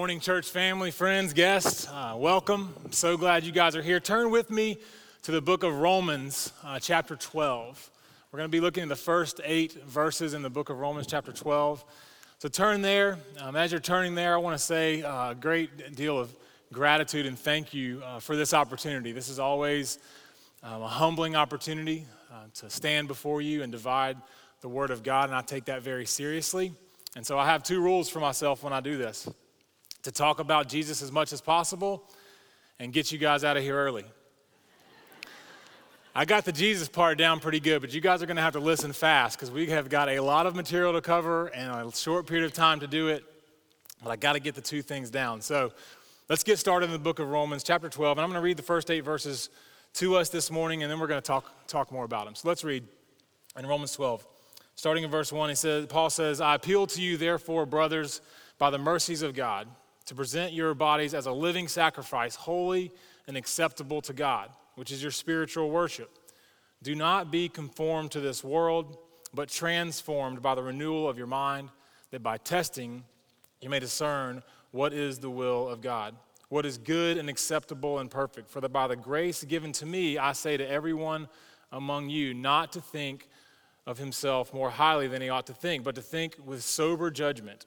morning, church family, friends, guests. Uh, welcome. I'm so glad you guys are here. Turn with me to the book of Romans, uh, chapter 12. We're going to be looking at the first eight verses in the book of Romans, chapter 12. So turn there. Um, as you're turning there, I want to say uh, a great deal of gratitude and thank you uh, for this opportunity. This is always um, a humbling opportunity uh, to stand before you and divide the Word of God, and I take that very seriously. And so I have two rules for myself when I do this to talk about Jesus as much as possible and get you guys out of here early. I got the Jesus part down pretty good, but you guys are going to have to listen fast because we have got a lot of material to cover and a short period of time to do it. But I got to get the two things down. So let's get started in the book of Romans, chapter 12. And I'm going to read the first eight verses to us this morning, and then we're going to talk, talk more about them. So let's read in Romans 12. Starting in verse 1, he says, Paul says, I appeal to you, therefore, brothers, by the mercies of God, to present your bodies as a living sacrifice, holy and acceptable to God, which is your spiritual worship. Do not be conformed to this world, but transformed by the renewal of your mind, that by testing you may discern what is the will of God, what is good and acceptable and perfect. For that by the grace given to me, I say to everyone among you not to think of himself more highly than he ought to think, but to think with sober judgment,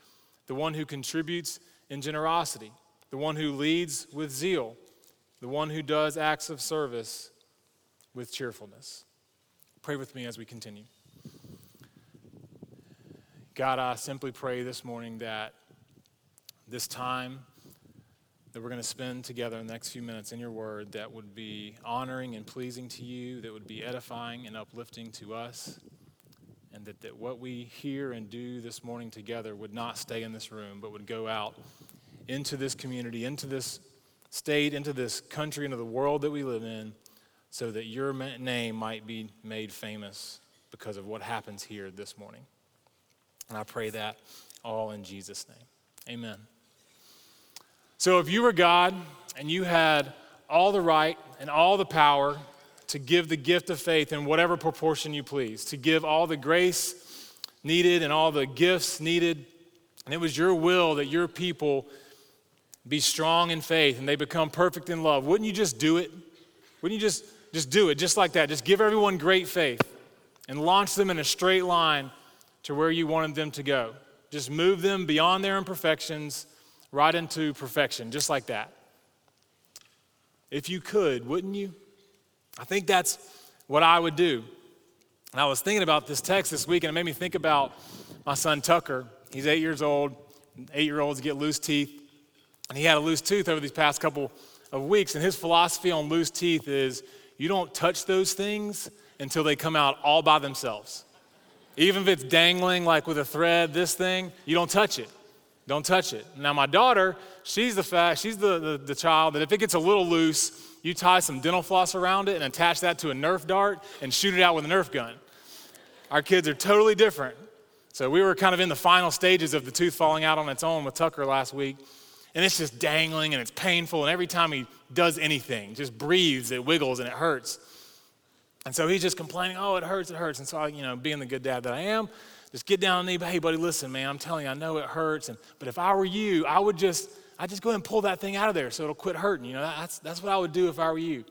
the one who contributes in generosity, the one who leads with zeal, the one who does acts of service with cheerfulness. Pray with me as we continue. God, I simply pray this morning that this time that we're going to spend together in the next few minutes in your word that would be honoring and pleasing to you, that would be edifying and uplifting to us and that, that what we hear and do this morning together would not stay in this room, but would go out into this community, into this state, into this country, into the world that we live in, so that your name might be made famous because of what happens here this morning. And I pray that all in Jesus' name. Amen. So if you were God and you had all the right and all the power to give the gift of faith in whatever proportion you please, to give all the grace needed and all the gifts needed. And it was your will that your people be strong in faith and they become perfect in love. Wouldn't you just do it? Wouldn't you just just do it just like that? Just give everyone great faith and launch them in a straight line to where you wanted them to go. Just move them beyond their imperfections right into perfection, just like that. If you could, wouldn't you? I think that's what I would do. And I was thinking about this text this week, and it made me think about my son Tucker. He's eight years old. Eight year olds get loose teeth. And he had a loose tooth over these past couple of weeks. And his philosophy on loose teeth is you don't touch those things until they come out all by themselves. Even if it's dangling like with a thread, this thing, you don't touch it. Don't touch it. Now, my daughter, she's the fact, she's the, the, the child that if it gets a little loose, you tie some dental floss around it and attach that to a Nerf dart and shoot it out with a Nerf gun. Our kids are totally different. So we were kind of in the final stages of the tooth falling out on its own with Tucker last week. And it's just dangling and it's painful. And every time he does anything, just breathes, it wiggles and it hurts. And so he's just complaining, oh, it hurts, it hurts. And so I, you know, being the good dad that I am, just get down on knee, hey, buddy, listen, man, I'm telling you, I know it hurts. And, but if I were you, I would just, I just go ahead and pull that thing out of there so it'll quit hurting. You know, that's, that's what I would do if I were you.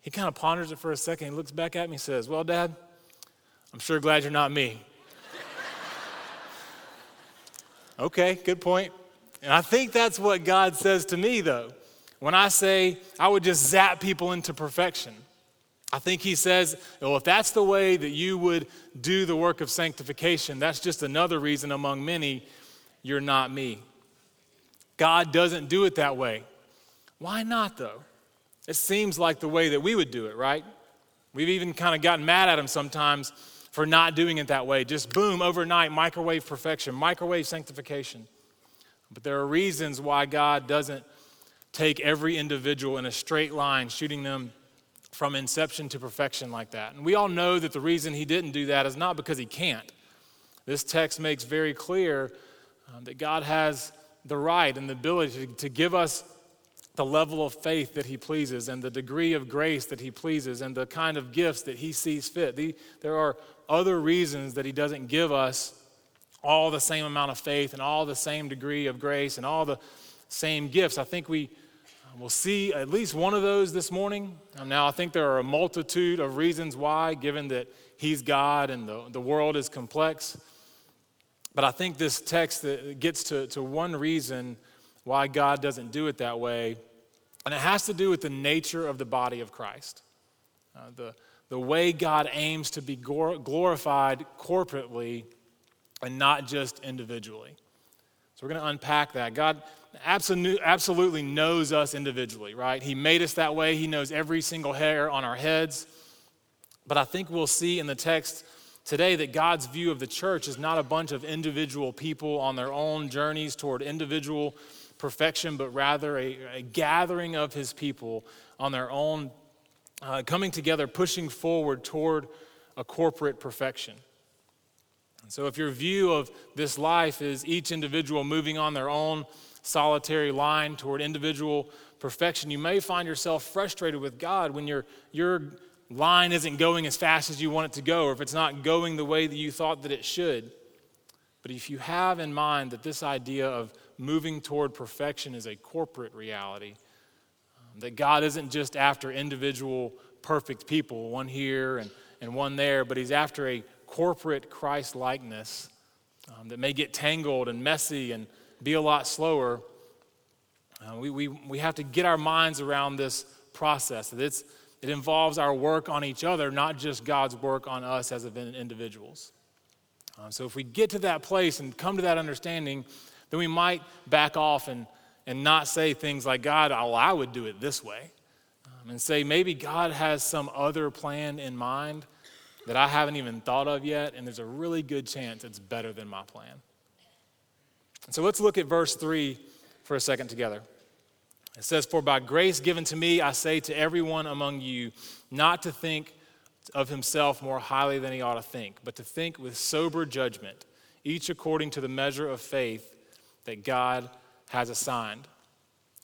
He kind of ponders it for a second. He looks back at me and says, Well, Dad, I'm sure glad you're not me. okay, good point. And I think that's what God says to me, though. When I say I would just zap people into perfection, I think He says, well, if that's the way that you would do the work of sanctification, that's just another reason among many you're not me. God doesn't do it that way. Why not, though? It seems like the way that we would do it, right? We've even kind of gotten mad at him sometimes for not doing it that way. Just boom, overnight, microwave perfection, microwave sanctification. But there are reasons why God doesn't take every individual in a straight line, shooting them from inception to perfection like that. And we all know that the reason he didn't do that is not because he can't. This text makes very clear um, that God has the right and the ability to, to give us the level of faith that he pleases and the degree of grace that he pleases and the kind of gifts that he sees fit. The, there are other reasons that he doesn't give us all the same amount of faith and all the same degree of grace and all the same gifts. I think we will see at least one of those this morning. Um, now, I think there are a multitude of reasons why, given that He's God and the, the world is complex. But I think this text gets to, to one reason why God doesn't do it that way, and it has to do with the nature of the body of Christ. Uh, the, the way God aims to be glorified corporately and not just individually. So we're going to unpack that. God absolutely knows us individually, right? He made us that way. He knows every single hair on our heads. But I think we'll see in the text today that God's view of the church is not a bunch of individual people on their own journeys toward individual perfection, but rather a, a gathering of his people on their own, uh, coming together, pushing forward toward a corporate perfection. So, if your view of this life is each individual moving on their own solitary line toward individual perfection, you may find yourself frustrated with God when your, your line isn't going as fast as you want it to go, or if it's not going the way that you thought that it should. But if you have in mind that this idea of moving toward perfection is a corporate reality, um, that God isn't just after individual perfect people, one here and, and one there, but He's after a corporate Christ likeness um, that may get tangled and messy and be a lot slower, uh, we, we, we have to get our minds around this process. That it's, it involves our work on each other, not just God's work on us as individuals. Uh, so if we get to that place and come to that understanding, then we might back off and, and not say things like, God, oh, I would do it this way. Um, and say, maybe God has some other plan in mind that I haven't even thought of yet, and there's a really good chance it's better than my plan. And so let's look at verse 3 for a second together. It says, For by grace given to me, I say to everyone among you, not to think of himself more highly than he ought to think, but to think with sober judgment, each according to the measure of faith that God has assigned.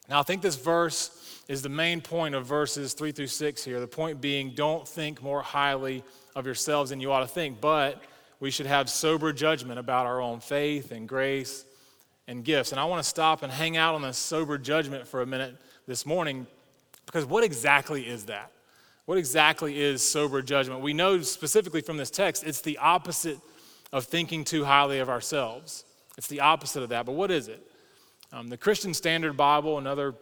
Now, I think this verse is the main point of verses 3 through 6 here. The point being, don't think more highly of yourselves than you ought to think, but we should have sober judgment about our own faith and grace and gifts. And I want to stop and hang out on the sober judgment for a minute this morning because what exactly is that? What exactly is sober judgment? We know specifically from this text it's the opposite of thinking too highly of ourselves. It's the opposite of that. But what is it? Um, the Christian Standard Bible, another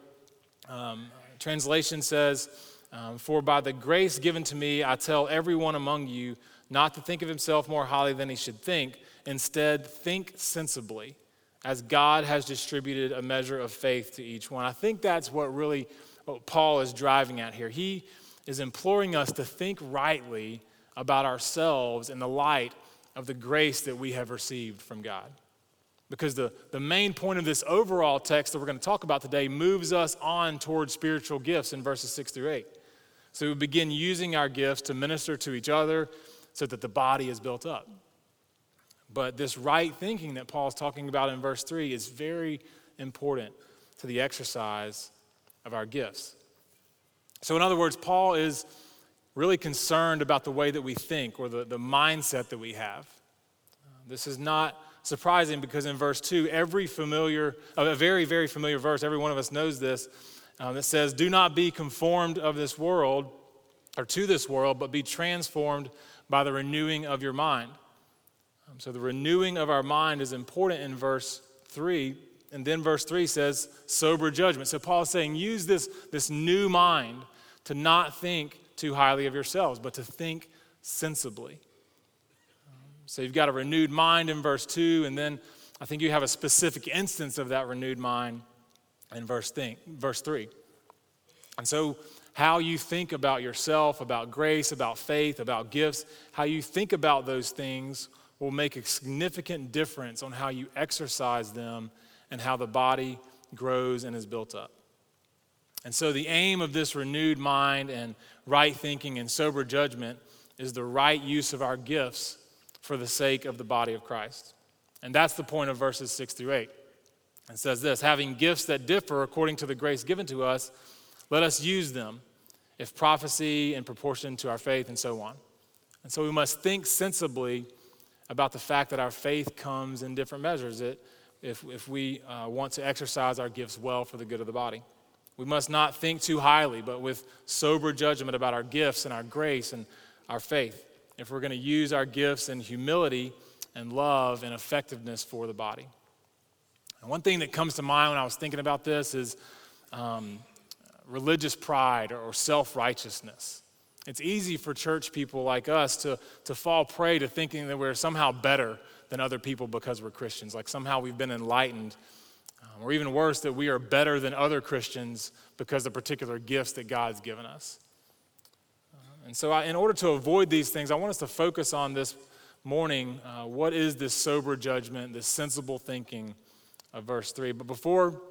um, translation says, um, For by the grace given to me, I tell everyone among you not to think of himself more highly than he should think. Instead, think sensibly, as God has distributed a measure of faith to each one. I think that's what really what Paul is driving at here. He is imploring us to think rightly about ourselves in the light of the grace that we have received from God. Because the, the main point of this overall text that we're going to talk about today moves us on towards spiritual gifts in verses 6 through 8. So we begin using our gifts to minister to each other so that the body is built up. But this right thinking that Paul's talking about in verse 3 is very important to the exercise of our gifts. So, in other words, Paul is really concerned about the way that we think or the, the mindset that we have. This is not surprising because in verse 2, every familiar, a very, very familiar verse, every one of us knows this, um, that says, Do not be conformed of this world or to this world, but be transformed by the renewing of your mind. Um, so the renewing of our mind is important in verse 3. And then verse 3 says, sober judgment. So Paul's saying, use this, this new mind to not think too highly of yourselves, but to think sensibly. Um, so you've got a renewed mind in verse 2, and then I think you have a specific instance of that renewed mind in verse, think, verse 3. And so, how you think about yourself, about grace, about faith, about gifts, how you think about those things will make a significant difference on how you exercise them and how the body grows and is built up. And so, the aim of this renewed mind and right thinking and sober judgment is the right use of our gifts for the sake of the body of Christ. And that's the point of verses 6 through 8. It says this having gifts that differ according to the grace given to us, let us use them, if prophecy in proportion to our faith, and so on. And so we must think sensibly about the fact that our faith comes in different measures. It, if, if we uh, want to exercise our gifts well for the good of the body. We must not think too highly, but with sober judgment about our gifts and our grace and our faith. If we're going to use our gifts in humility and love and effectiveness for the body. And one thing that comes to mind when I was thinking about this is um, religious pride or self righteousness. It's easy for church people like us to, to fall prey to thinking that we're somehow better than other people because we're Christians, like somehow we've been enlightened or even worse, that we are better than other Christians because of particular gifts that God's given us. Uh, and so, I, in order to avoid these things, I want us to focus on this morning uh, what is this sober judgment, this sensible thinking of verse 3. But before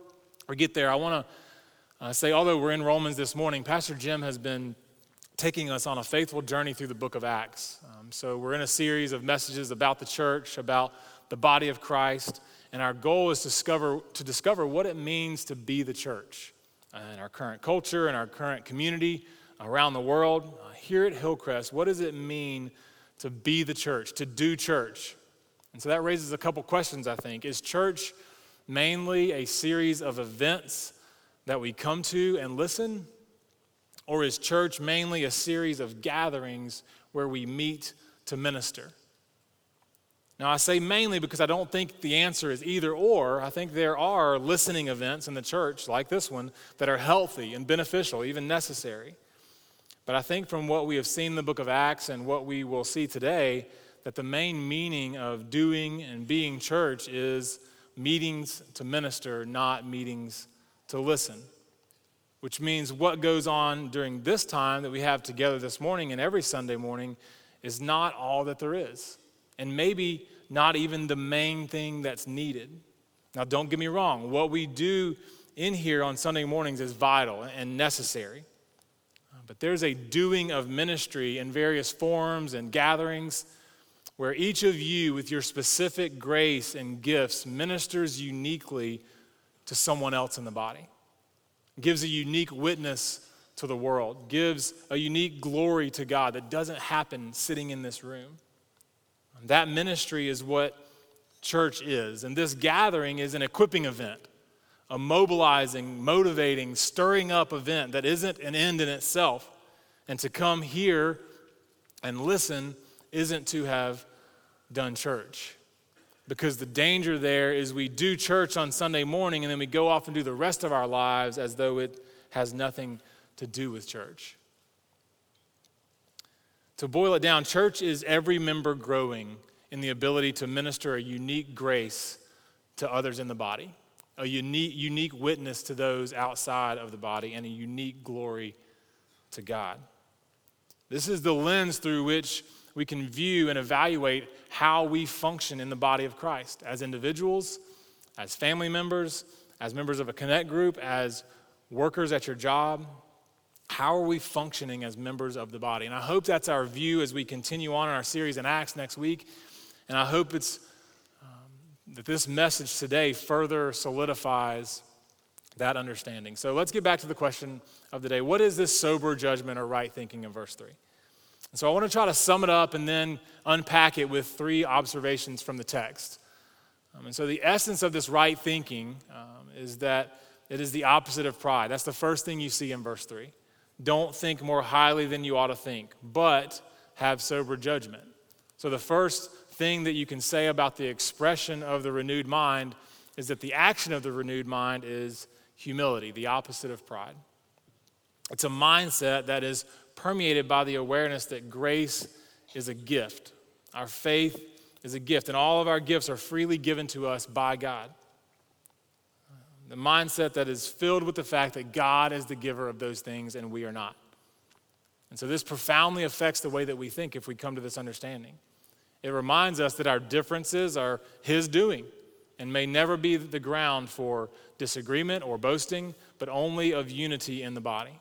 we get there, I want to uh, say, although we're in Romans this morning, Pastor Jim has been taking us on a faithful journey through the book of Acts. Um, so, we're in a series of messages about the church, about the body of Christ. And our goal is to discover, to discover what it means to be the church in our current culture, in our current community, around the world. Uh, here at Hillcrest, what does it mean to be the church, to do church? And so that raises a couple questions, I think. Is church mainly a series of events that we come to and listen? Or is church mainly a series of gatherings where we meet to minister? Now, I say mainly because I don't think the answer is either or. I think there are listening events in the church, like this one, that are healthy and beneficial, even necessary. But I think from what we have seen in the book of Acts and what we will see today, that the main meaning of doing and being church is meetings to minister, not meetings to listen. Which means what goes on during this time that we have together this morning and every Sunday morning is not all that there is. And maybe not even the main thing that's needed. Now, don't get me wrong, what we do in here on Sunday mornings is vital and necessary. But there's a doing of ministry in various forms and gatherings where each of you, with your specific grace and gifts, ministers uniquely to someone else in the body, gives a unique witness to the world, gives a unique glory to God that doesn't happen sitting in this room. That ministry is what church is. And this gathering is an equipping event, a mobilizing, motivating, stirring up event that isn't an end in itself. And to come here and listen isn't to have done church. Because the danger there is we do church on Sunday morning and then we go off and do the rest of our lives as though it has nothing to do with church. To boil it down, church is every member growing in the ability to minister a unique grace to others in the body, a unique, unique witness to those outside of the body, and a unique glory to God. This is the lens through which we can view and evaluate how we function in the body of Christ as individuals, as family members, as members of a connect group, as workers at your job, how are we functioning as members of the body? And I hope that's our view as we continue on in our series in Acts next week. And I hope it's um, that this message today further solidifies that understanding. So let's get back to the question of the day. What is this sober judgment or right thinking in verse 3? And so I want to try to sum it up and then unpack it with three observations from the text. Um, and so the essence of this right thinking um, is that it is the opposite of pride. That's the first thing you see in verse 3. Don't think more highly than you ought to think, but have sober judgment. So, the first thing that you can say about the expression of the renewed mind is that the action of the renewed mind is humility, the opposite of pride. It's a mindset that is permeated by the awareness that grace is a gift. Our faith is a gift, and all of our gifts are freely given to us by God the mindset that is filled with the fact that God is the giver of those things and we are not. And so this profoundly affects the way that we think if we come to this understanding. It reminds us that our differences are His doing, and may never be the ground for disagreement or boasting, but only of unity in the body.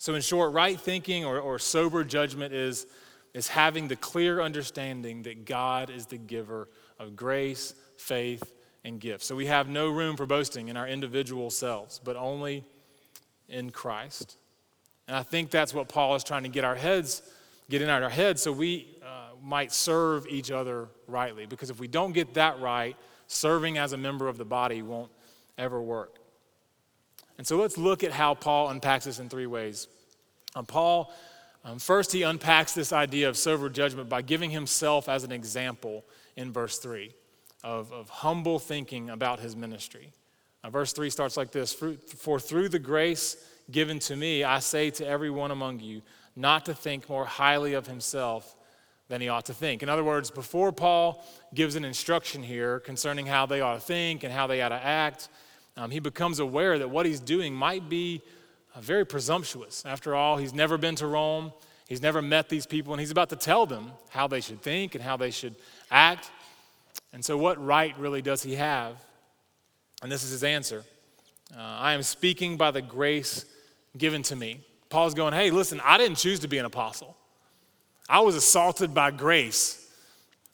So, in short, right thinking or, or sober judgment is, is having the clear understanding that God is the giver of grace, faith, and gifts. So, we have no room for boasting in our individual selves, but only in Christ. And I think that's what Paul is trying to get our heads, get in our heads so we uh, might serve each other rightly. Because if we don't get that right, serving as a member of the body won't ever work. And so let's look at how Paul unpacks this in three ways. Um, Paul, um, first, he unpacks this idea of sober judgment by giving himself as an example in verse 3 of, of humble thinking about his ministry. Uh, verse 3 starts like this For through the grace given to me, I say to everyone among you, not to think more highly of himself than he ought to think. In other words, before Paul gives an instruction here concerning how they ought to think and how they ought to act, um, he becomes aware that what he's doing might be uh, very presumptuous. After all, he's never been to Rome, he's never met these people, and he's about to tell them how they should think and how they should act. And so, what right really does he have? And this is his answer uh, I am speaking by the grace given to me. Paul's going, Hey, listen, I didn't choose to be an apostle. I was assaulted by grace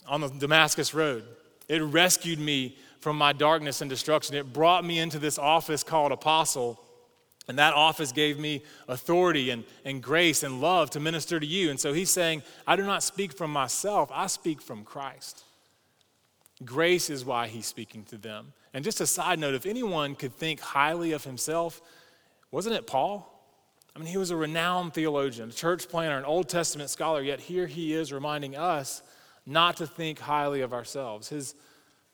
on the Damascus Road. It rescued me from my darkness and destruction. It brought me into this office called apostle. And that office gave me authority and, and grace and love to minister to you. And so he's saying, I do not speak from myself, I speak from Christ. Grace is why he's speaking to them. And just a side note if anyone could think highly of himself, wasn't it Paul? I mean, he was a renowned theologian, a church planter, an Old Testament scholar, yet here he is reminding us not to think highly of ourselves. His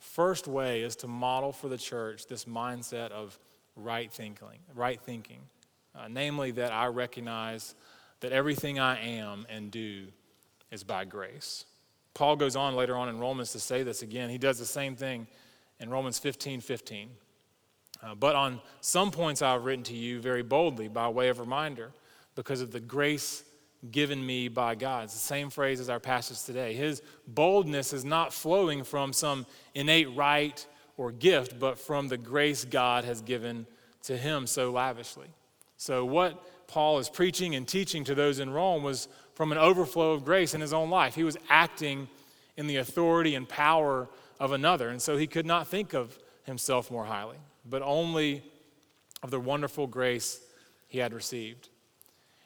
First way is to model for the church this mindset of right thinking, right thinking. Uh, namely, that I recognize that everything I am and do is by grace. Paul goes on later on in Romans to say this again. He does the same thing in Romans 15 15. Uh, but on some points I have written to you very boldly by way of reminder, because of the grace given me by God. It's the same phrase as our passage today. His boldness is not flowing from some innate right or gift, but from the grace God has given to him so lavishly. So, what Paul is preaching and teaching to those in Rome was from an overflow of grace in his own life. He was acting in the authority and power of another, and so he could not think of himself more highly, but only of the wonderful grace he had received.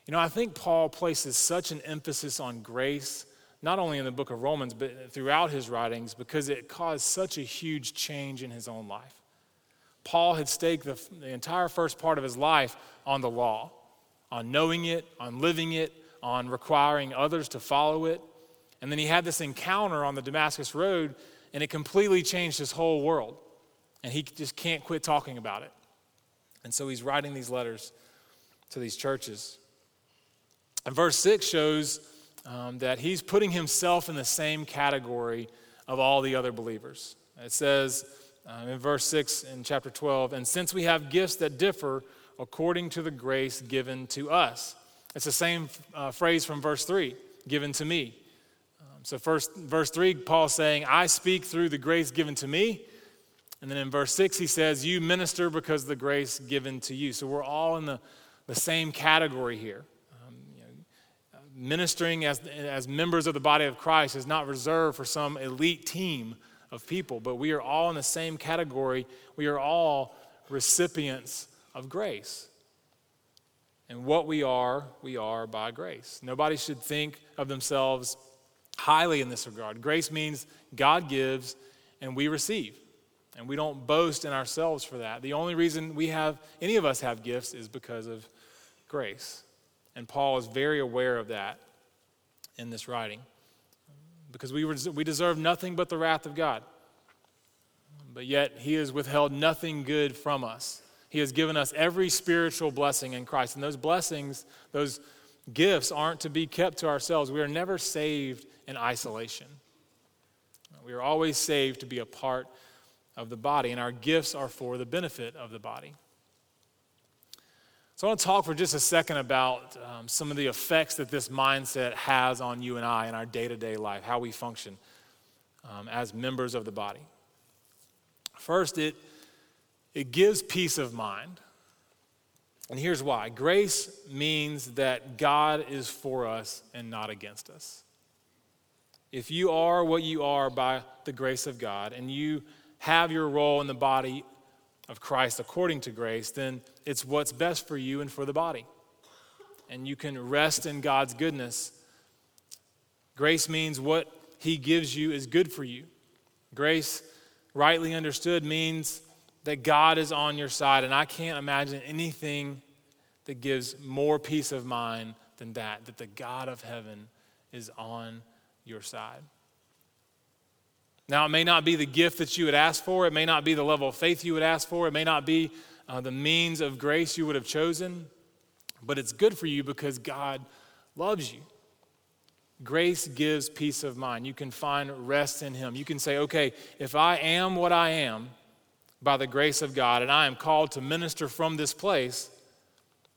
You know, I think Paul places such an emphasis on grace, not only in the book of Romans, but throughout his writings, because it caused such a huge change in his own life. Paul had staked the, the entire first part of his life on the law, on knowing it, on living it, on requiring others to follow it. And then he had this encounter on the Damascus Road, and it completely changed his whole world. And he just can't quit talking about it. And so he's writing these letters to these churches. And verse 6 shows um, that he's putting himself in the same category of all the other believers. It says um, in verse 6 in chapter 12, and since we have gifts that differ according to the grace given to us. It's the same uh, phrase from verse 3 given to me. Um, so, first, verse 3, Paul's saying, I speak through the grace given to me. And then in verse 6, he says, You minister because of the grace given to you. So, we're all in the, the same category here ministering as, as members of the body of Christ is not reserved for some elite team of people, but we are all in the same category. We are all recipients of grace. And what we are, we are by grace. Nobody should think of themselves highly in this regard. Grace means God gives and we receive. And we don't boast in ourselves for that. The only reason we have, any of us have gifts, is because of grace. And Paul is very aware of that in this writing because we, we deserve nothing but the wrath of God. But yet, He has withheld nothing good from us. He has given us every spiritual blessing in Christ. And those blessings, those gifts, aren't to be kept to ourselves. We are never saved in isolation. We are always saved to be a part of the body, and our gifts are for the benefit of the body. So I want to talk for just a second about um, some of the effects that this mindset has on you and I in our day to day life, how we function um, as members of the body. First, it, it gives peace of mind. And here's why grace means that God is for us and not against us. If you are what you are by the grace of God and you have your role in the body of Christ according to grace, then it's what's best for you and for the body. And you can rest in God's goodness. Grace means what He gives you is good for you. Grace, rightly understood, means that God is on your side. And I can't imagine anything that gives more peace of mind than that, that the God of heaven is on your side. Now, it may not be the gift that you would ask for, it may not be the level of faith you would ask for, it may not be uh, the means of grace you would have chosen, but it's good for you because God loves you. Grace gives peace of mind. You can find rest in Him. You can say, okay, if I am what I am by the grace of God and I am called to minister from this place,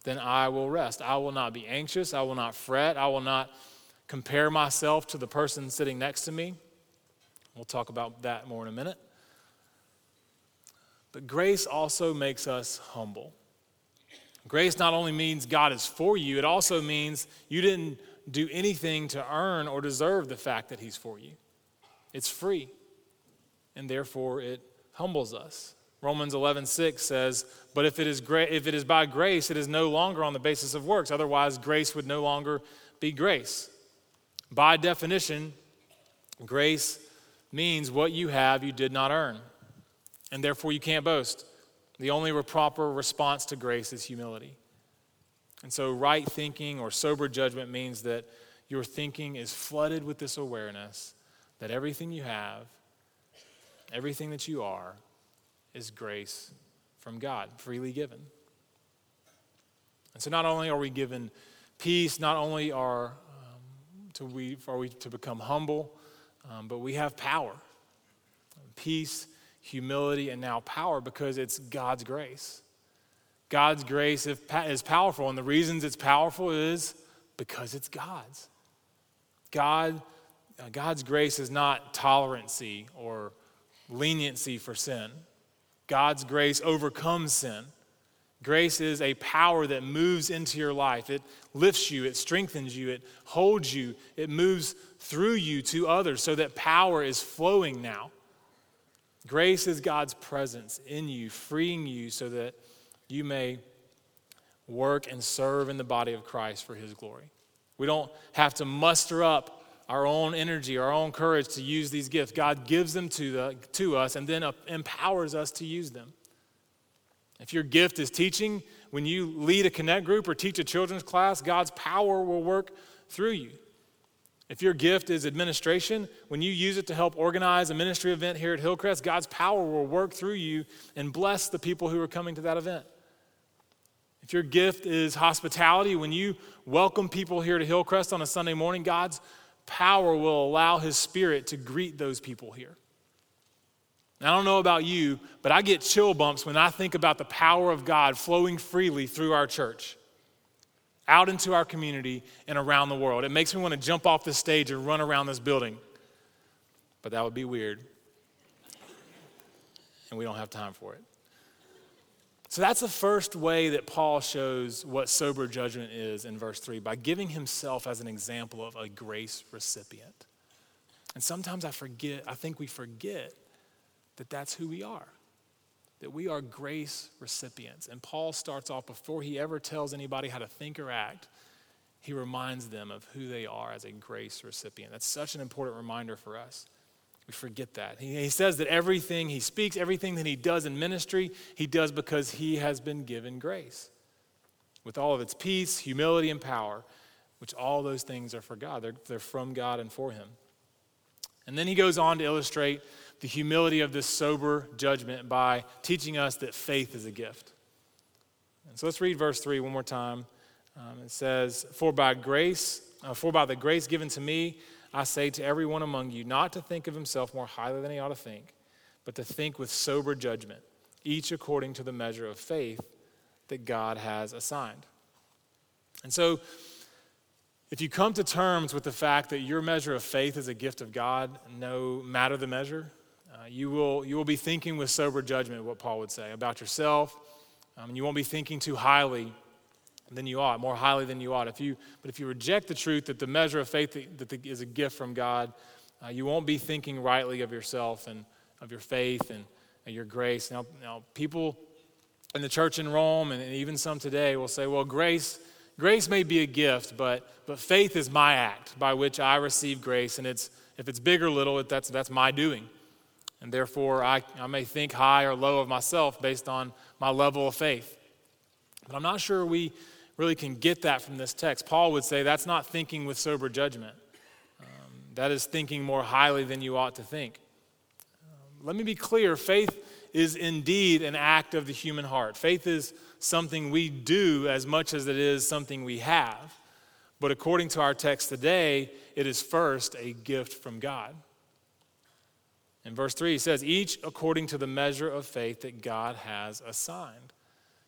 then I will rest. I will not be anxious. I will not fret. I will not compare myself to the person sitting next to me. We'll talk about that more in a minute. But grace also makes us humble. Grace not only means God is for you, it also means you didn't do anything to earn or deserve the fact that He's for you. It's free, and therefore it humbles us. Romans 11, 6 says, But if it, is gra- if it is by grace, it is no longer on the basis of works. Otherwise, grace would no longer be grace. By definition, grace means what you have you did not earn, and therefore you can't boast. The only proper response to grace is humility. And so, right thinking or sober judgment means that your thinking is flooded with this awareness that everything you have, everything that you are, is grace from God, freely given. And so, not only are we given peace, not only are, um, to we, are we to become humble, um, but we have power peace, humility, and now power because it's God's grace. God's grace is powerful, and the reasons it's powerful is because it's God's. God, uh, God's grace is not tolerancy or leniency for sin. God's grace overcomes sin. Grace is a power that moves into your life. It lifts you, it strengthens you, it holds you, it moves through you to others so that power is flowing now. Grace is God's presence in you, freeing you so that you may work and serve in the body of Christ for his glory. We don't have to muster up our own energy, our own courage to use these gifts. God gives them to, the, to us and then uh, empowers us to use them. If your gift is teaching, when you lead a connect group or teach a children's class, God's power will work through you. If your gift is administration, when you use it to help organize a ministry event here at Hillcrest, God's power will work through you and bless the people who are coming to that event. If your gift is hospitality, when you welcome people here to Hillcrest on a Sunday morning, God's power will allow His Spirit to greet those people here. I don't know about you, but I get chill bumps when I think about the power of God flowing freely through our church, out into our community, and around the world. It makes me want to jump off the stage and run around this building. But that would be weird. And we don't have time for it. So that's the first way that Paul shows what sober judgment is in verse 3 by giving himself as an example of a grace recipient. And sometimes I forget, I think we forget that that's who we are, that we are grace recipients. And Paul starts off before he ever tells anybody how to think or act, he reminds them of who they are as a grace recipient. That's such an important reminder for us. We forget that. He, he says that everything he speaks, everything that he does in ministry, he does because he has been given grace with all of its peace, humility, and power, which all those things are for God. They're, they're from God and for him. And then he goes on to illustrate the humility of this sober judgment by teaching us that faith is a gift. And so let's read verse 3 one more time. Um, it says, For by grace, uh, for by the grace given to me, I say to everyone among you, not to think of himself more highly than he ought to think, but to think with sober judgment, each according to the measure of faith that God has assigned. And so, if you come to terms with the fact that your measure of faith is a gift of God, no matter the measure, uh, you, will, you will be thinking with sober judgment, what Paul would say, about yourself. Um, you won't be thinking too highly than you ought, more highly than you ought. If you, but if you reject the truth that the measure of faith that, that the, is a gift from God, uh, you won't be thinking rightly of yourself and of your faith and, and your grace. Now, now, people in the church in Rome and, and even some today will say, well, grace, grace may be a gift, but, but faith is my act by which I receive grace. And it's, if it's big or little, that's, that's my doing. And therefore, I, I may think high or low of myself based on my level of faith. But I'm not sure we really can get that from this text. Paul would say that's not thinking with sober judgment, um, that is thinking more highly than you ought to think. Um, let me be clear faith is indeed an act of the human heart. Faith is something we do as much as it is something we have. But according to our text today, it is first a gift from God. In verse 3, he says, Each according to the measure of faith that God has assigned.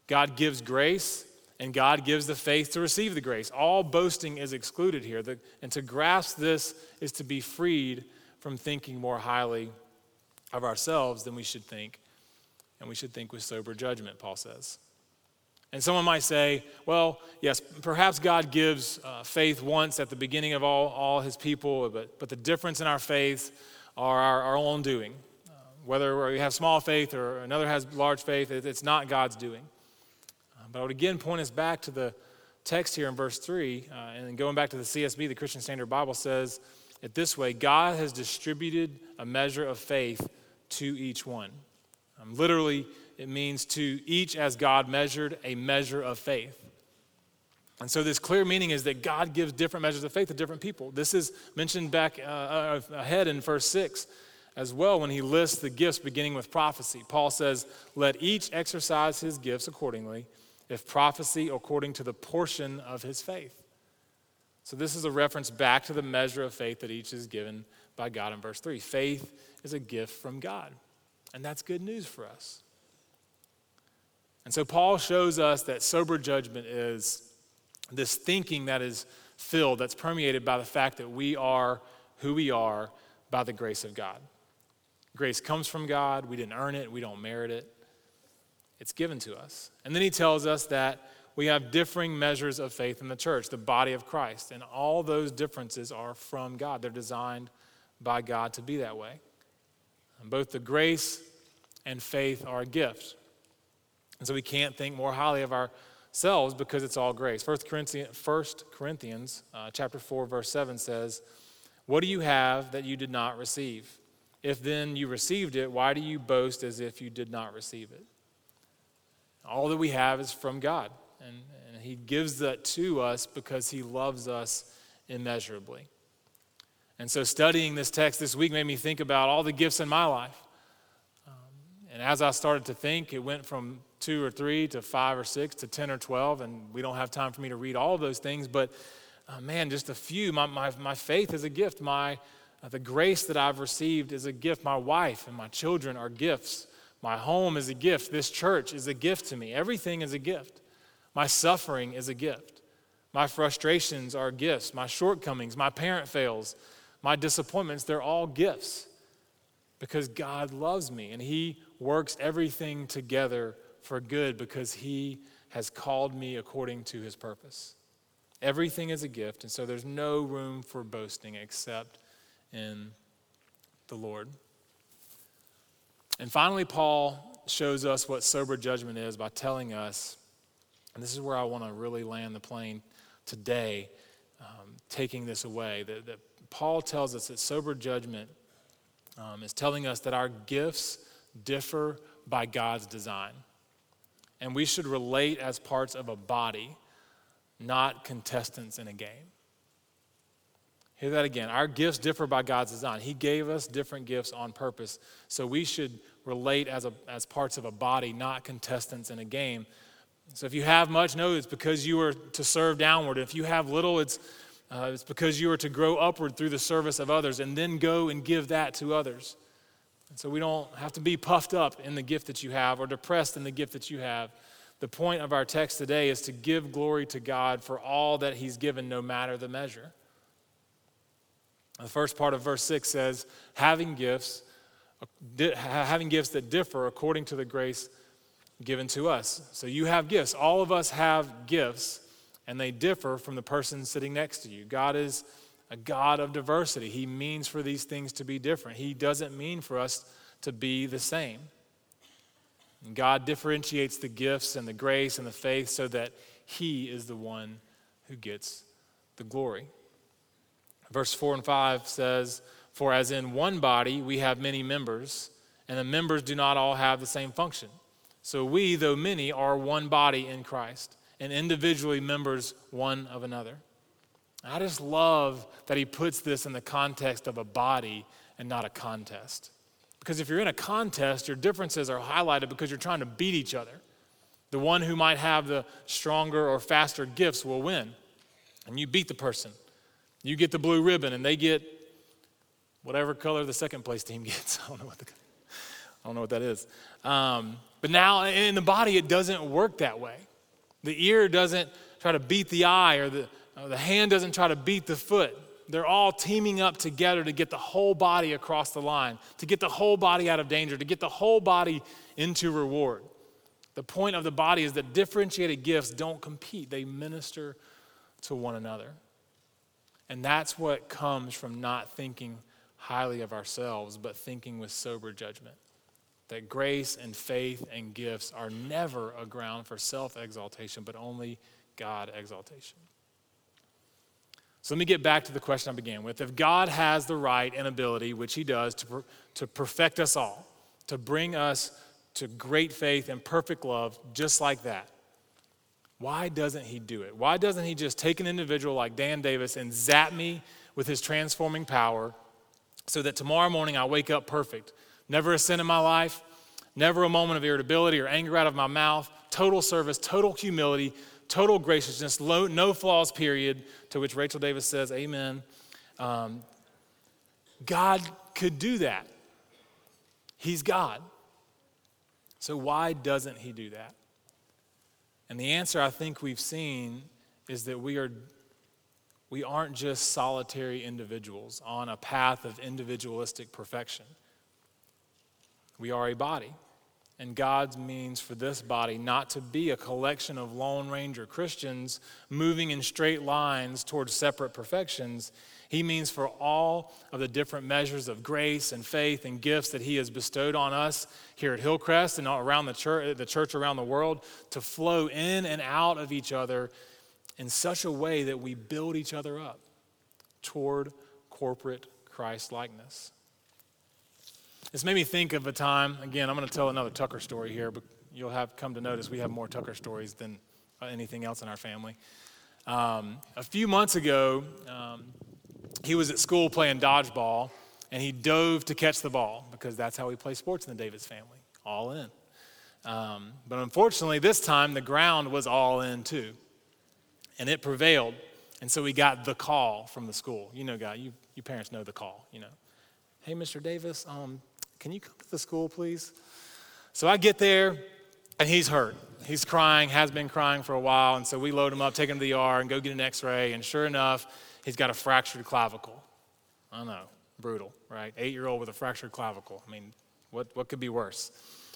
God gives grace, and God gives the faith to receive the grace. All boasting is excluded here. and to grasp this is to be freed from thinking more highly of ourselves than we should think. And we should think with sober judgment, Paul says. And someone might say, well, yes, perhaps God gives uh, faith once at the beginning of all, all his people, but, but the difference in our faith are our, our own doing. Uh, whether we have small faith or another has large faith, it, it's not God's doing. Uh, but I would again point us back to the text here in verse 3, uh, and going back to the CSB, the Christian Standard Bible says it this way God has distributed a measure of faith to each one. Um, literally, it means to each as God measured a measure of faith. And so, this clear meaning is that God gives different measures of faith to different people. This is mentioned back uh, uh, ahead in verse 6 as well when he lists the gifts beginning with prophecy. Paul says, Let each exercise his gifts accordingly, if prophecy according to the portion of his faith. So, this is a reference back to the measure of faith that each is given by God in verse 3. Faith is a gift from God, and that's good news for us. And so, Paul shows us that sober judgment is this thinking that is filled, that's permeated by the fact that we are who we are by the grace of God. Grace comes from God. We didn't earn it, we don't merit it. It's given to us. And then he tells us that we have differing measures of faith in the church, the body of Christ. And all those differences are from God. They're designed by God to be that way. And both the grace and faith are a gift. And so we can't think more highly of our selves because it's all grace. 1 Corinthians, 1 Corinthians uh, chapter 4, verse 7 says, What do you have that you did not receive? If then you received it, why do you boast as if you did not receive it? All that we have is from God. And, and He gives that to us because He loves us immeasurably. And so, studying this text this week made me think about all the gifts in my life. And as I started to think, it went from two or three to five or six to 10 or 12. And we don't have time for me to read all those things, but uh, man, just a few. My, my, my faith is a gift. My, uh, the grace that I've received is a gift. My wife and my children are gifts. My home is a gift. This church is a gift to me. Everything is a gift. My suffering is a gift. My frustrations are gifts. My shortcomings, my parent fails, my disappointments, they're all gifts because God loves me and He works everything together for good because He has called me according to His purpose. Everything is a gift, and so there's no room for boasting except in the Lord. And finally, Paul shows us what sober judgment is by telling us, and this is where I want to really land the plane today, um, taking this away, that, that, Paul tells us that sober judgment um, is telling us that our gifts differ by God's design and we should relate as parts of a body, not contestants in a game. Hear that again. Our gifts differ by God's design. He gave us different gifts on purpose. So we should relate as, a, as parts of a body, not contestants in a game. So if you have much, know it's because you are to serve downward. If you have little, it's, uh, it's because you are to grow upward through the service of others and then go and give that to others. And so we don't have to be puffed up in the gift that you have or depressed in the gift that you have. The point of our text today is to give glory to God for all that He's given, no matter the measure. The first part of verse 6 says, having gifts having gifts that differ according to the grace given to us. So you have gifts. All of us have gifts, and they differ from the person sitting next to you. God is a God of diversity. He means for these things to be different, He doesn't mean for us to be the same. And God differentiates the gifts and the grace and the faith so that He is the one who gets the glory. Verse 4 and 5 says, For as in one body we have many members, and the members do not all have the same function. So we, though many, are one body in Christ, and individually members one of another. I just love that he puts this in the context of a body and not a contest. Because if you're in a contest, your differences are highlighted because you're trying to beat each other. The one who might have the stronger or faster gifts will win. And you beat the person. You get the blue ribbon, and they get whatever color the second place team gets. I don't know what, the, I don't know what that is. Um, but now in the body, it doesn't work that way. The ear doesn't try to beat the eye, or the, or the hand doesn't try to beat the foot. They're all teaming up together to get the whole body across the line, to get the whole body out of danger, to get the whole body into reward. The point of the body is that differentiated gifts don't compete, they minister to one another. And that's what comes from not thinking highly of ourselves, but thinking with sober judgment. That grace and faith and gifts are never a ground for self exaltation, but only God exaltation. So let me get back to the question I began with. If God has the right and ability, which He does, to, per, to perfect us all, to bring us to great faith and perfect love, just like that, why doesn't He do it? Why doesn't He just take an individual like Dan Davis and zap me with His transforming power so that tomorrow morning I wake up perfect? Never a sin in my life, never a moment of irritability or anger out of my mouth, total service, total humility, total graciousness, low, no flaws, period, to which Rachel Davis says, Amen. Um, God could do that. He's God. So why doesn't He do that? And the answer I think we've seen is that we are we aren't just solitary individuals on a path of individualistic perfection. We are a body. And God's means for this body not to be a collection of Lone Ranger Christians moving in straight lines towards separate perfections. He means for all of the different measures of grace and faith and gifts that He has bestowed on us here at Hillcrest and around the church, the church around the world to flow in and out of each other in such a way that we build each other up toward corporate Christ likeness. This made me think of a time, again, I'm going to tell another Tucker story here, but you'll have come to notice we have more Tucker stories than anything else in our family. Um, a few months ago, um, he was at school playing dodgeball, and he dove to catch the ball because that's how we play sports in the Davis family, all in. Um, but unfortunately, this time the ground was all in too, and it prevailed. And so we got the call from the school. You know, guy, you, you parents know the call, you know. Hey, Mr. Davis, um, can you come to the school, please? So I get there, and he's hurt. He's crying, has been crying for a while. And so we load him up, take him to the ER, and go get an x ray. And sure enough, he's got a fractured clavicle. I know, brutal, right? Eight year old with a fractured clavicle. I mean, what, what could be worse?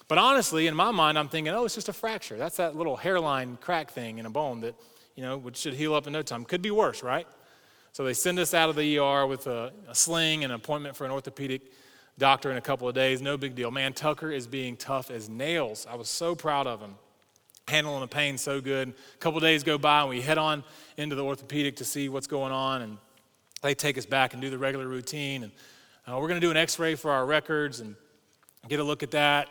But honestly, in my mind, I'm thinking, oh, it's just a fracture. That's that little hairline crack thing in a bone that, you know, which should heal up in no time. Could be worse, right? So they send us out of the ER with a, a sling and an appointment for an orthopedic doctor in a couple of days. No big deal. Man, Tucker is being tough as nails. I was so proud of him. Handling the pain so good. A couple days go by and we head on into the orthopedic to see what's going on. And they take us back and do the regular routine. And uh, we're going to do an x ray for our records and get a look at that.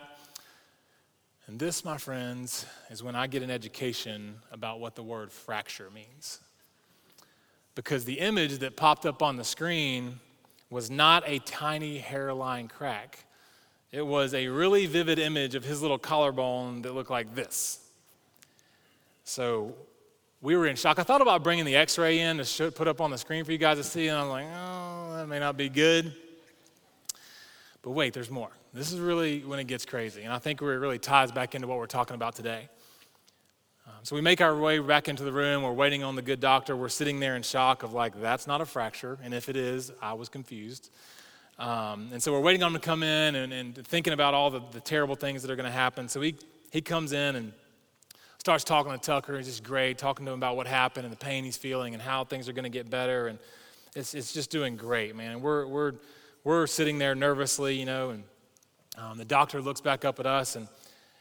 And this, my friends, is when I get an education about what the word fracture means. Because the image that popped up on the screen was not a tiny hairline crack. It was a really vivid image of his little collarbone that looked like this. So we were in shock. I thought about bringing the x ray in to put up on the screen for you guys to see, and I'm like, oh, that may not be good. But wait, there's more. This is really when it gets crazy, and I think it really ties back into what we're talking about today. So we make our way back into the room. We're waiting on the good doctor. We're sitting there in shock of like, that's not a fracture. And if it is, I was confused. Um, and so we're waiting on him to come in and, and thinking about all the, the terrible things that are going to happen. So he, he comes in and starts talking to Tucker. He's just great, talking to him about what happened and the pain he's feeling and how things are going to get better. And it's, it's just doing great, man. And we're, we're, we're sitting there nervously, you know, and um, the doctor looks back up at us and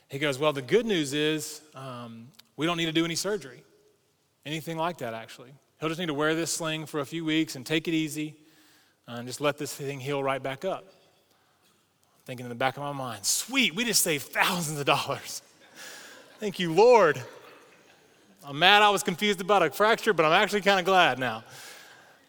he goes, Well, the good news is um, we don't need to do any surgery, anything like that, actually. He'll just need to wear this sling for a few weeks and take it easy and just let this thing heal right back up. Thinking in the back of my mind, sweet, we just saved thousands of dollars. Thank you, Lord. I'm mad I was confused about a fracture, but I'm actually kind of glad now.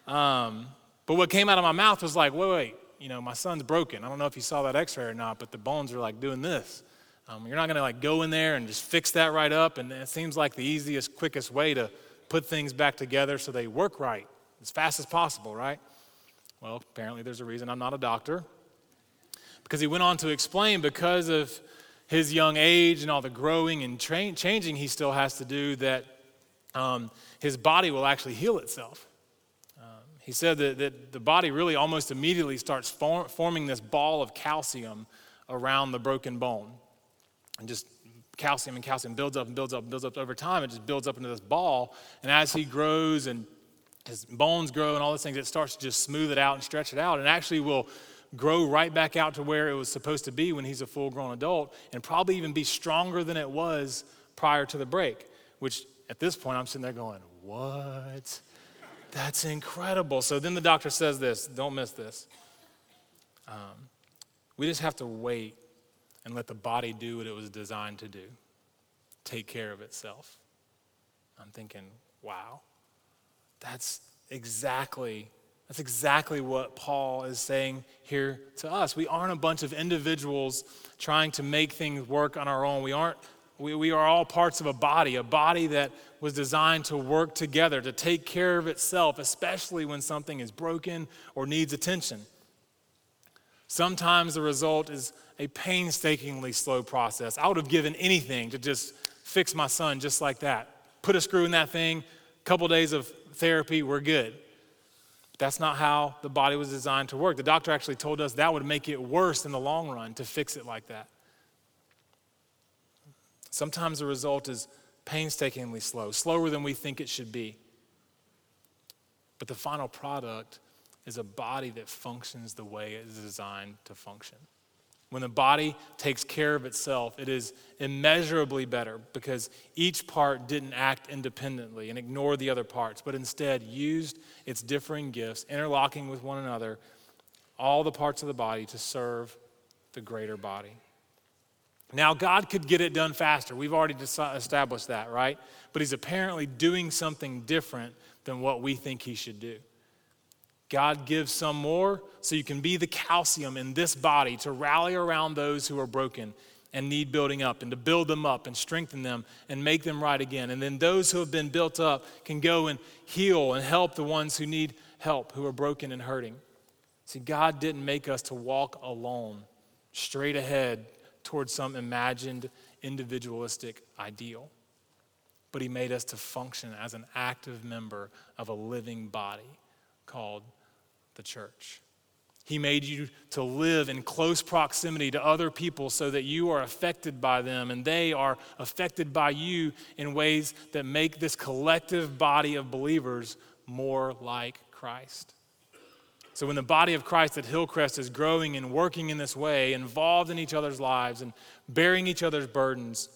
Um, but what came out of my mouth was like, wait, wait, you know, my son's broken. I don't know if you saw that x ray or not, but the bones are like doing this. Um, you're not going to like go in there and just fix that right up. And it seems like the easiest, quickest way to put things back together so they work right as fast as possible, right? Well, apparently there's a reason I'm not a doctor. Because he went on to explain because of his young age and all the growing and tra- changing he still has to do, that um, his body will actually heal itself. He said that, that the body really almost immediately starts form, forming this ball of calcium around the broken bone. And just calcium and calcium builds up and builds up and builds up over time. It just builds up into this ball. And as he grows and his bones grow and all those things, it starts to just smooth it out and stretch it out and actually will grow right back out to where it was supposed to be when he's a full grown adult and probably even be stronger than it was prior to the break, which at this point I'm sitting there going, What? That's incredible. So then the doctor says this don't miss this. Um, we just have to wait and let the body do what it was designed to do take care of itself. I'm thinking, wow, that's exactly. That's exactly what Paul is saying here to us. We aren't a bunch of individuals trying to make things work on our own. We aren't we, we are all parts of a body, a body that was designed to work together, to take care of itself, especially when something is broken or needs attention. Sometimes the result is a painstakingly slow process. I would have given anything to just fix my son just like that. Put a screw in that thing, a couple days of therapy, we're good. That's not how the body was designed to work. The doctor actually told us that would make it worse in the long run to fix it like that. Sometimes the result is painstakingly slow, slower than we think it should be. But the final product is a body that functions the way it is designed to function. When the body takes care of itself, it is immeasurably better because each part didn't act independently and ignore the other parts, but instead used its differing gifts, interlocking with one another, all the parts of the body to serve the greater body. Now, God could get it done faster. We've already established that, right? But He's apparently doing something different than what we think He should do. God gives some more so you can be the calcium in this body to rally around those who are broken and need building up and to build them up and strengthen them and make them right again. And then those who have been built up can go and heal and help the ones who need help, who are broken and hurting. See, God didn't make us to walk alone, straight ahead towards some imagined individualistic ideal. But he made us to function as an active member of a living body called the church. He made you to live in close proximity to other people so that you are affected by them and they are affected by you in ways that make this collective body of believers more like Christ. So, when the body of Christ at Hillcrest is growing and working in this way, involved in each other's lives and bearing each other's burdens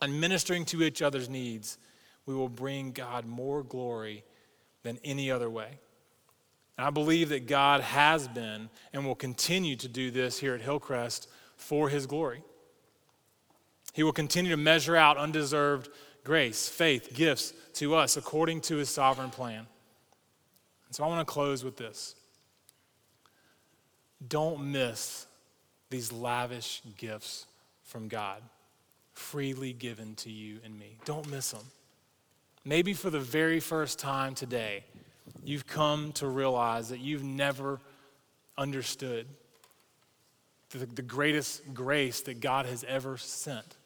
and ministering to each other's needs, we will bring God more glory than any other way. And I believe that God has been and will continue to do this here at Hillcrest for His glory. He will continue to measure out undeserved grace, faith, gifts to us according to His sovereign plan. And so I want to close with this. Don't miss these lavish gifts from God, freely given to you and me. Don't miss them. Maybe for the very first time today, you've come to realize that you've never understood the, the greatest grace that God has ever sent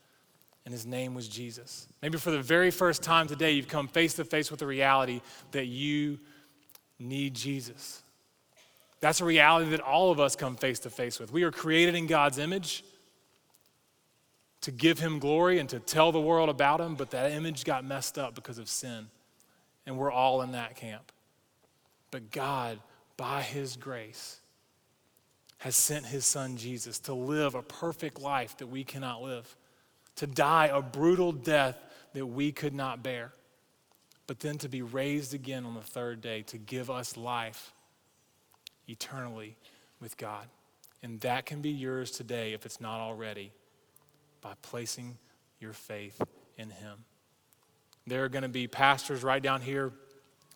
and his name was Jesus. Maybe for the very first time today, you've come face to face with the reality that you need Jesus That's a reality that all of us come face to face with. We are created in God's image to give him glory and to tell the world about him, but that image got messed up because of sin. And we're all in that camp. But God, by his grace, has sent his son Jesus to live a perfect life that we cannot live, to die a brutal death that we could not bear, but then to be raised again on the third day to give us life eternally with God. And that can be yours today if it's not already by placing your faith in Him. There are going to be pastors right down here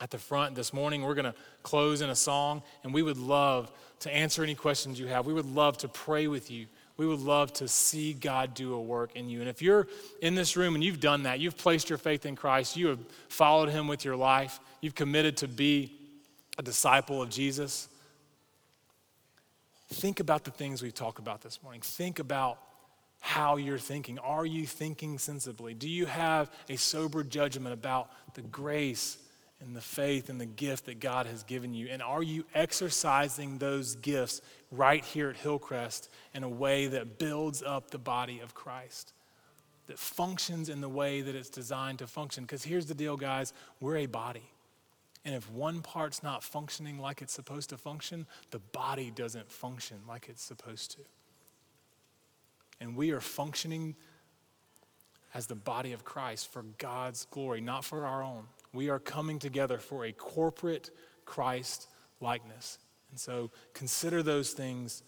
at the front this morning. We're going to close in a song, and we would love to answer any questions you have. We would love to pray with you. We would love to see God do a work in you. And if you're in this room and you've done that, you've placed your faith in Christ, you have followed Him with your life, you've committed to be a disciple of Jesus, think about the things we've talked about this morning. Think about how you're thinking. Are you thinking sensibly? Do you have a sober judgment about the grace and the faith and the gift that God has given you? And are you exercising those gifts right here at Hillcrest in a way that builds up the body of Christ? That functions in the way that it's designed to function. Because here's the deal, guys we're a body. And if one part's not functioning like it's supposed to function, the body doesn't function like it's supposed to and we are functioning as the body of Christ for God's glory, not for our own. We are coming together for a corporate Christ likeness. And so consider those things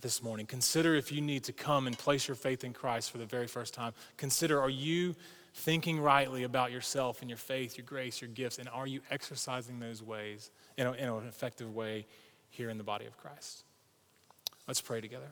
this morning. Consider if you need to come and place your faith in Christ for the very first time. Consider are you thinking rightly about yourself and your faith, your grace, your gifts, and are you exercising those ways in, a, in an effective way here in the body of Christ? Let's pray together.